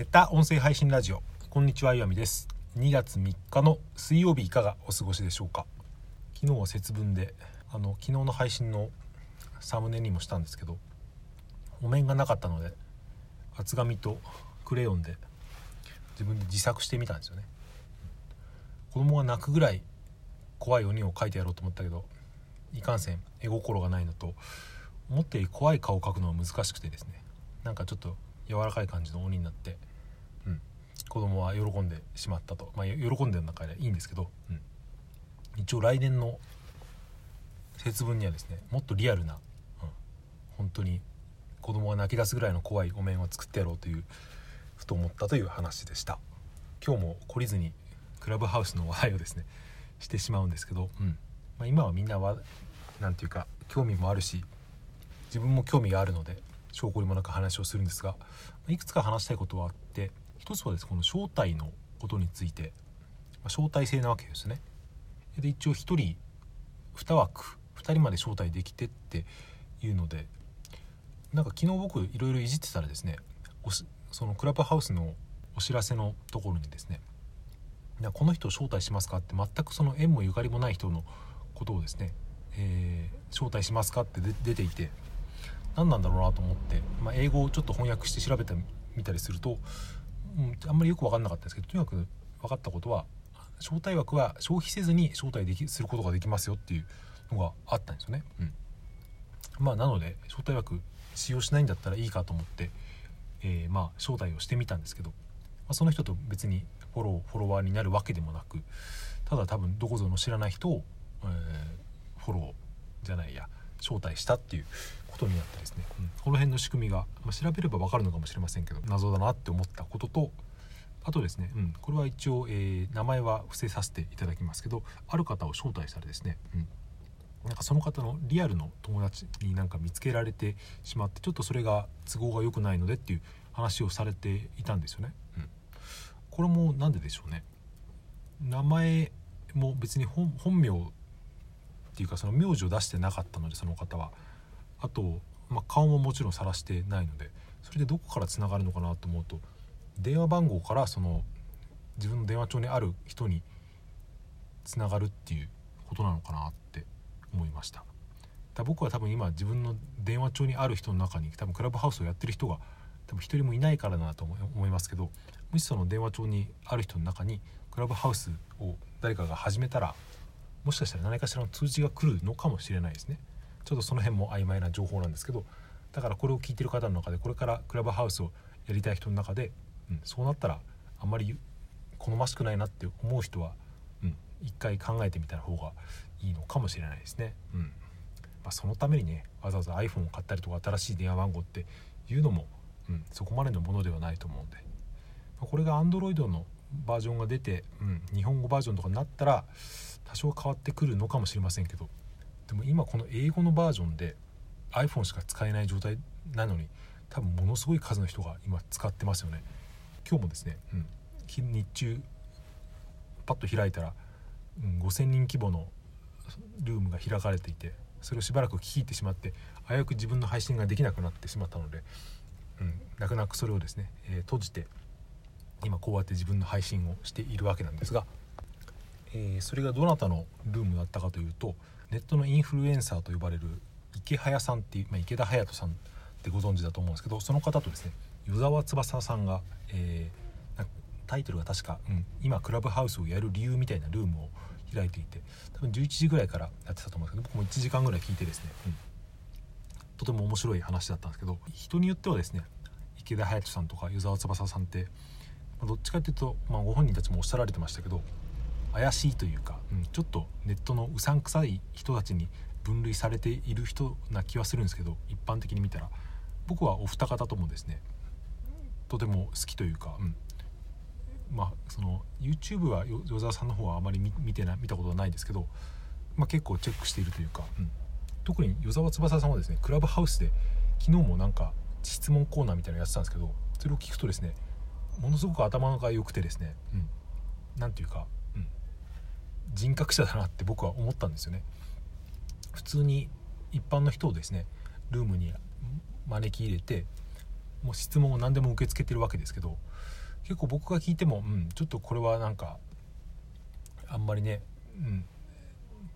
メタ音声配信ラジオ。こんにちは岩見です。2月3日の水曜日いかがお過ごしでしょうか？昨日は節分であの昨日の配信のサムネにもしたんですけどお面がなかったので厚紙とクレヨンで自分で自作してみたんですよね。子供が泣くぐらい怖い鬼を描いてやろうと思ったけどいかんせん絵心がないのと思って怖い顔を描くのは難しくてですね。なんかちょっと柔らかい感じの鬼になって、子供は喜んでしまったと。まあ喜んでる中でいいんですけど、うん、一応来年の節分にはですねもっとリアルな、うん、本当に子供が泣き出すぐらいの怖いお面を作ってやろうというふと思ったという話でした。今日も懲りずにクラブハウスの話題をですねしてしまうんですけど、うん。まあ、今はみんなは何て言うか興味もあるし自分も興味があるので証拠にもなく話をするんですがいくつか話したいことはあって一つはですこの正体のことについて、まあ、招待制なわけですね。で一応1人2枠2人まで招待できてっていうのでなんか昨日僕いろいろいじってたらですねそのクラブハウスのお知らせのところにですねこの人を招待しますかって全くその縁もゆかりもない人のことをですね、えー、招待しますかって出ていて何なんだろうなと思って、まあ、英語をちょっと翻訳して調べてみたりすると、うん、あんまりよく分かんなかったですけどとにかく分かったことは招待枠は消費せずに招待できすることができますよっていうのがあったんですよね。うん、まあなので招待枠使用しないんだったらいいかと思って、えー、まあ招待をしてみたんですけど、まあ、その人と別にフォローフォロワーになるわけでもなくただ多分どこぞの知らない人を、えー、フォローじゃないや招待したっていうことになってですね、この辺の仕組みが、まあ、調べれば分かるのかもしれませんけど謎だなって思ったこととあとですね、うん、これは一応、えー、名前は伏せさせていただきますけどある方を招待したらですね、うん、なんかその方のリアルの友達になんか見つけられてしまってちょっとそれが都合が良くないのでっていう話をされていたんですよね。うん、これも何ででしょうね。名前も別に本名っていうかその名字を出してなかったのでその方は。あと、まあ、顔ももちろん晒してないのでそれでどこからつながるのかなと思うと電話番号からその自分の電話帳にある人につながるっていうことなのかなって思いました。だ僕は多分今自分の電話帳にある人の中に多分クラブハウスをやってる人が多分一人もいないからだなと思いますけどもしその電話帳にある人の中にクラブハウスを誰かが始めたらもしかしたら何かしらの通知が来るのかもしれないですね。ちょっとその辺も曖昧な情報なんですけどだからこれを聞いてる方の中でこれからクラブハウスをやりたい人の中で、うん、そうなったらあんまり好ましくないなって思う人は、うん、一回考えてみた方がいいのかもしれないですね。うんまあ、そのためにねわざわざ iPhone を買ったりとか新しい電話番号っていうのも、うん、そこまでのものではないと思うんで、まあ、これが Android のバージョンが出て、うん、日本語バージョンとかになったら多少変わってくるのかもしれませんけどでも今この英語のバージョンで iPhone しか使えない状態なのに多分ものすごい数の人が今使ってますよね。今日もですね、うん、日中パッと開いたら、うん、5,000人規模のルームが開かれていてそれをしばらく聞いてしまって危うく自分の配信ができなくなってしまったので、うん、泣く泣くそれをですね、えー、閉じて今こうやって自分の配信をしているわけなんですが、えー、それがどなたのルームだったかというとネットのインフルエンサーと呼ばれる池早さんっていう、まあ、池田隼人さんってご存知だと思うんですけどその方とですね与沢翼さんが、えー、タイトルが確か、うん、今クラブハウスをやる理由みたいなルームを開いていて多分11時ぐらいからやってたと思うんですけど僕も1時間ぐらい聞いてですね、うん、とても面白い話だったんですけど人によってはですね池田隼人さんとか与沢翼さんってどっちかっていうと、まあ、ご本人たちもおっしゃられてましたけど怪しいというか、うん、ちょっとネットのうさんくさい人たちに分類されている人な気はするんですけど一般的に見たら僕はお二方ともですねとても好きというか、うん、まあその YouTube は与沢さんの方はあまり見てな見たことはないですけど、まあ、結構チェックしているというか、うん、特に与沢翼さんはですねクラブハウスで昨日もなんか質問コーナーみたいなのやってたんですけどそれを聞くとですねものすごく頭が良くてですね、うん、なんていうか人格者だなって僕は思ったんですよね。普通に一般の人をですねルームに招き入れてもう質問を何でも受け付けてるわけですけど結構僕が聞いても、うん、ちょっとこれはなんかあんまりね、うん、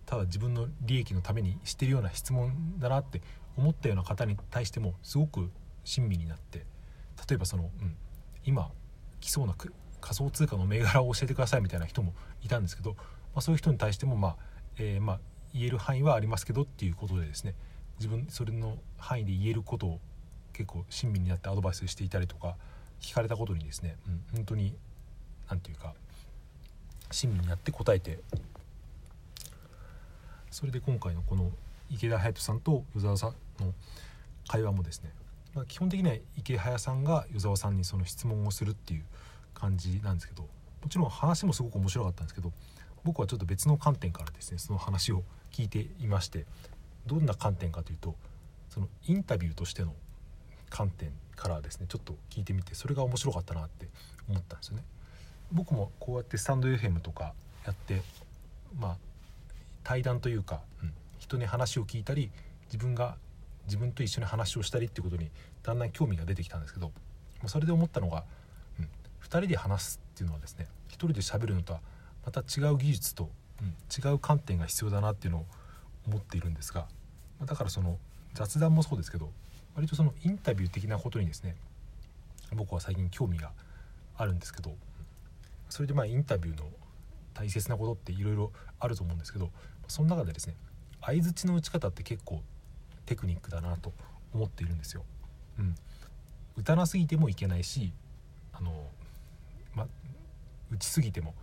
ただ自分の利益のためにしてるような質問だなって思ったような方に対してもすごく親身になって例えばその、うん、今来そうな仮想通貨の銘柄を教えてくださいみたいな人もいたんですけど、まあ、そういう人に対しても、まあえー、まあ、言える範囲はありますけどっていうことでですね自分それの範囲で言えることを結構親身になってアドバイスしていたりとか聞かれたことにですね、うん、本当に何て言うか親身になって答えてそれで今回のこの池田隼人さんと与沢さんの会話もですね、まあ、基本的には池早さんが与沢さんにその質問をするっていう感じなんですけどもちろん話もすごく面白かったんですけど僕はちょっと別の観点からですねその話を聞いていましてどんな観点かというとそのインタビューとしての観点からですねちょっと聞いてみてそれが面白かったなって思ったんですよね。僕もこうやってスタンド FM とかやってまあ対談というか、うん、人に話を聞いたり自分が自分と一緒に話をしたりっていうことにだんだん興味が出てきたんですけどそれで思ったのが、うん、2人で話すっていうのはですね1人で喋るのとはまた違う技術と、うん、違う観点が必要だなっていうのを思っているんですがまだからその雑談もそうですけど割とそのインタビュー的なことにですね僕は最近興味があるんですけどそれでまあインタビューの大切なことっていろいろあると思うんですけどその中でですね相づちの打ち方って結構テクニックだなと思っているんですよ。うん、打たなすぎてもいけないしあの、ま、打ちすぎても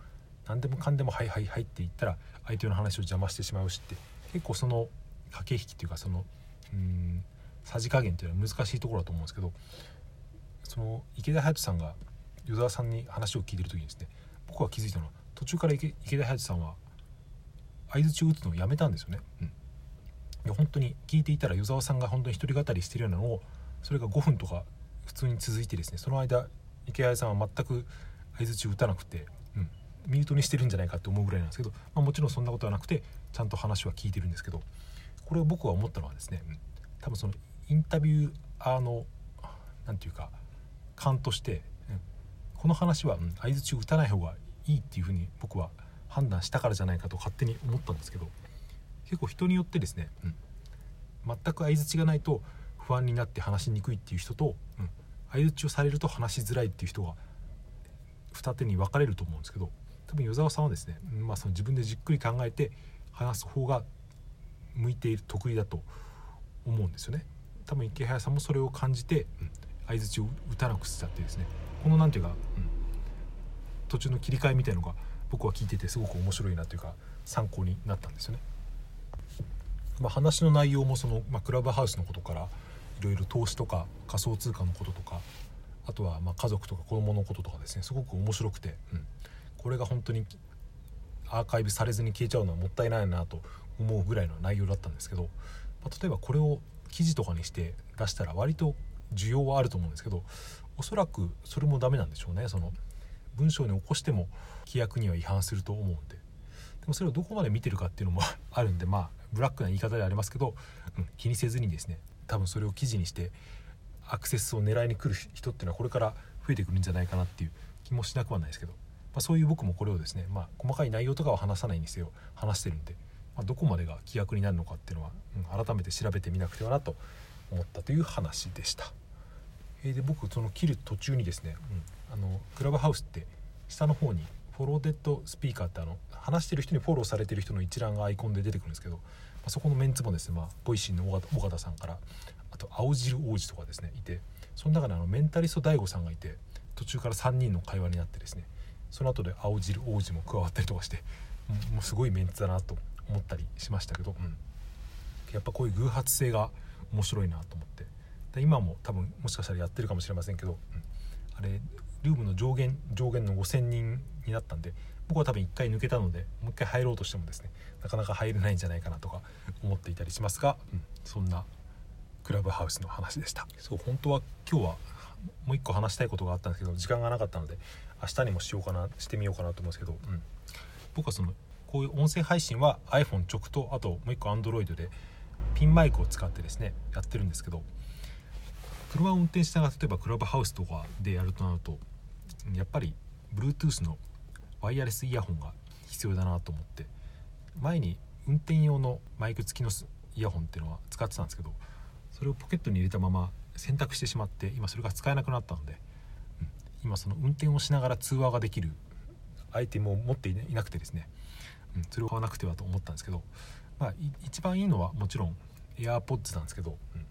何でもかんでも「はいはいはい」って言ったら相手の話を邪魔してしまうしって結構その駆け引きっていうかそのうんさじ加減っていうのは難しいところだと思うんですけどその池田隼人さんが与沢さんに話を聞いてる時にですね僕は気づいたのは途中から池田隼人さんは相づちを打つのをやめたんですよね。うん、いや本当に聞いていたら与沢さんが本当に一人語りしてるようなのをそれが5分とか普通に続いてですねその間池谷さんは全く相づちを打たなくて、ミュートにしてるんじゃないかって思うぐらいなんですけど、まあ、もちろんそんなことはなくてちゃんと話は聞いてるんですけどこれを僕は思ったのはですね、多分そのインタビュアーの何て言うか勘として、うん、この話は、相づちを打たない方がいいっていうふうに僕は判断したからじゃないかと勝手に思ったんですけど結構人によってですね、うん、全く相づちがないと不安になって話しにくいっていう人と、うん、相づちをされると話しづらいっていう人が二手に分かれると思うんですけど多分与沢さんはですね、まあ、その自分でじっくり考えて話す方が向いている得意だと思うんですよね。多分池原さんもそれを感じて、相づちを打たなくしちゃってですねこの何ていうか、うん、途中の切り替えみたいのが僕は聞いててすごく面白いなというか参考になったんですよね。まあ、話の内容もその、まあ、クラブハウスのことからいろいろ投資とか仮想通貨のこととかあとはま家族とか子供のこととかですねすごく面白くて、うん、これが本当にアーカイブされずに消えちゃうのはもったいないなと思うぐらいの内容だったんですけど、ま、例えばこれを記事とかにして出したら割と需要はあると思うんですけどおそらくそれもダメなんでしょうね。その文章に起こしても規約には違反すると思うんで。でもそれをどこまで見てるかっていうのもあるんでまあブラックな言い方でありますけど、うん、気にせずにですね多分それを記事にしてアクセスを狙いに来る人っていうのはこれから増えてくるんじゃないかなっていう気もしなくはないですけど、まあ、そういう僕もこれをですね、まあ、細かい内容とかは話さないにせよ話してるんで、まあ、どこまでが規約になるのかっていうのは、うん、改めて調べてみなくてはなと思ったという話でした。えー、で僕その切る途中にですね、うん、あのクラブハウスって下の方に followed speaker ってあの話してる人にフォローされてる人の一覧がアイコンで出てくるんですけど、まあ、そこのメンツもですね、まあ、 Voicy の緒方さんからあと青汁王子とかですねいてその中であのメンタリスト DAIGO さんがいて途中から3人の会話になってですねその後で青汁王子も加わったりとかしてもうすごいメンツだなと思ったりしましたけど、うん、やっぱこういう偶発性が面白いなと思って。で今も多分もしかしたらやってるかもしれませんけど、うん、あれルームの上限上限の5,000人になったんで僕は多分1回抜けたのでもう1回入ろうとしてもですねなかなか入れないんじゃないかなとか思っていたりしますが、うん、そんなクラブハウスの話でした。そう本当は今日はもう1個話したいことがあったんですけど時間がなかったので明日にもしようかなしてみようかなと思うんですけど、うん、僕はそのこういう音声配信は iPhone 直とあともう1個 Android でピンマイクを使ってですねやってるんですけど車を運転しながら例えばクラブハウスとかでやるとなるとやっぱり Bluetooth のワイヤレスイヤホンが必要だなと思って前に運転用のマイク付きのイヤホンっていうのは使ってたんですけどそれをポケットに入れたまま選択してしまって今それが使えなくなったので、今その運転をしながら通話ができるアイテムを持っていなくてですね、うん、それを買わなくてはと思ったんですけど、まあ、一番いいのはもちろん AirPods なんですけど、うん。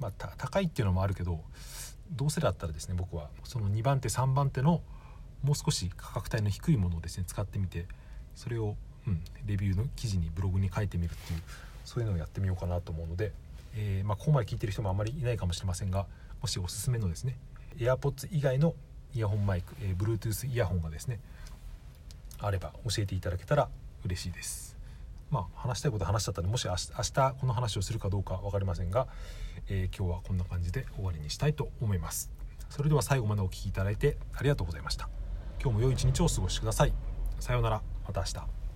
まあ、高いっていうのもあるけどどうせだったらですね僕はその2番手3番手のもう少し価格帯の低いものをですね使ってみてそれを、うん、レビューの記事にブログに書いてみるっていうそういうのをやってみようかなと思うので、えー、まあ、ここまで聞いてる人もあまりいないかもしれませんがもしおすすめのですね AirPods 以外のイヤホンマイク、えー、Bluetooth イヤホンがですねあれば教えていただけたら嬉しいです。まあ、話したいこと話しちゃったのでもし明日この話をするかどうか分かりませんが、えー、今日はこんな感じで終わりにしたいと思います。それでは最後までお聴きいただいてありがとうございました。今日も良い一日をお過ごしください。さようなら。また明日。